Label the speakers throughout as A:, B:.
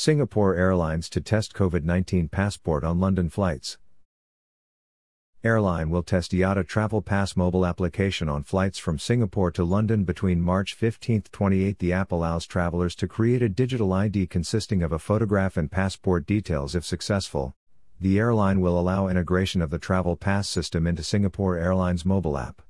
A: Singapore Airlines to test COVID 19 passport on London flights. Airline will test IATA Travel Pass mobile application on flights from Singapore to London between March 15 28. The app allows travelers to create a digital ID consisting of a photograph and passport details if successful. The airline will allow integration of the Travel Pass system into Singapore Airlines mobile app.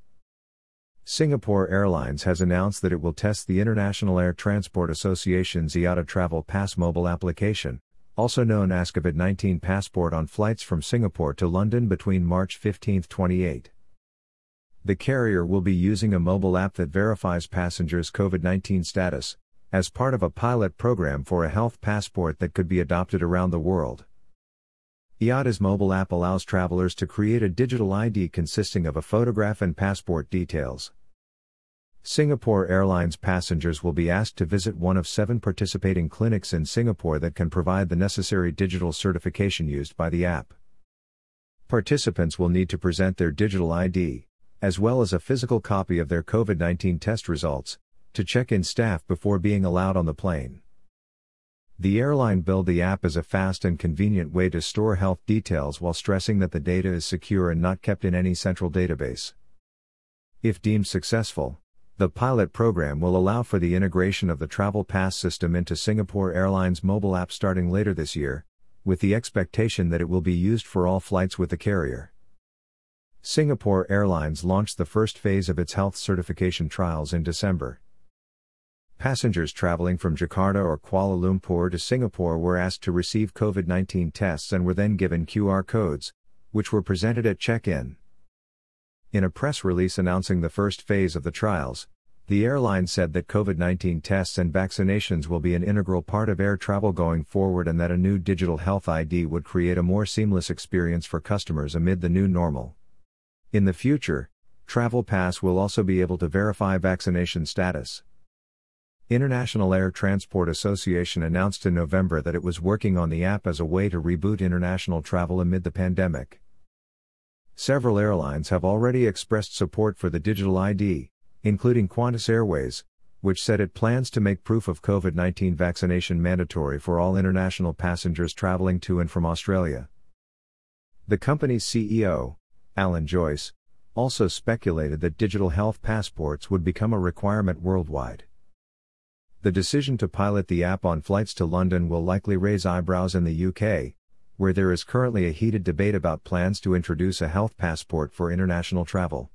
A: Singapore Airlines has announced that it will test the International Air Transport Association's IATA Travel Pass mobile application, also known as COVID 19 passport, on flights from Singapore to London between March 15 28. The carrier will be using a mobile app that verifies passengers' COVID 19 status, as part of a pilot program for a health passport that could be adopted around the world. IATA's mobile app allows travelers to create a digital ID consisting of a photograph and passport details. Singapore Airlines passengers will be asked to visit one of seven participating clinics in Singapore that can provide the necessary digital certification used by the app. Participants will need to present their digital ID, as well as a physical copy of their COVID 19 test results, to check in staff before being allowed on the plane. The airline billed the app as a fast and convenient way to store health details while stressing that the data is secure and not kept in any central database. If deemed successful, the pilot program will allow for the integration of the Travel Pass system into Singapore Airlines mobile app starting later this year, with the expectation that it will be used for all flights with the carrier. Singapore Airlines launched the first phase of its health certification trials in December. Passengers traveling from Jakarta or Kuala Lumpur to Singapore were asked to receive COVID 19 tests and were then given QR codes, which were presented at check in. In a press release announcing the first phase of the trials, the airline said that COVID 19 tests and vaccinations will be an integral part of air travel going forward and that a new digital health ID would create a more seamless experience for customers amid the new normal. In the future, Travel Pass will also be able to verify vaccination status. International Air Transport Association announced in November that it was working on the app as a way to reboot international travel amid the pandemic. Several airlines have already expressed support for the digital ID, including Qantas Airways, which said it plans to make proof of COVID 19 vaccination mandatory for all international passengers traveling to and from Australia. The company's CEO, Alan Joyce, also speculated that digital health passports would become a requirement worldwide. The decision to pilot the app on flights to London will likely raise eyebrows in the UK, where there is currently a heated debate about plans to introduce a health passport for international travel.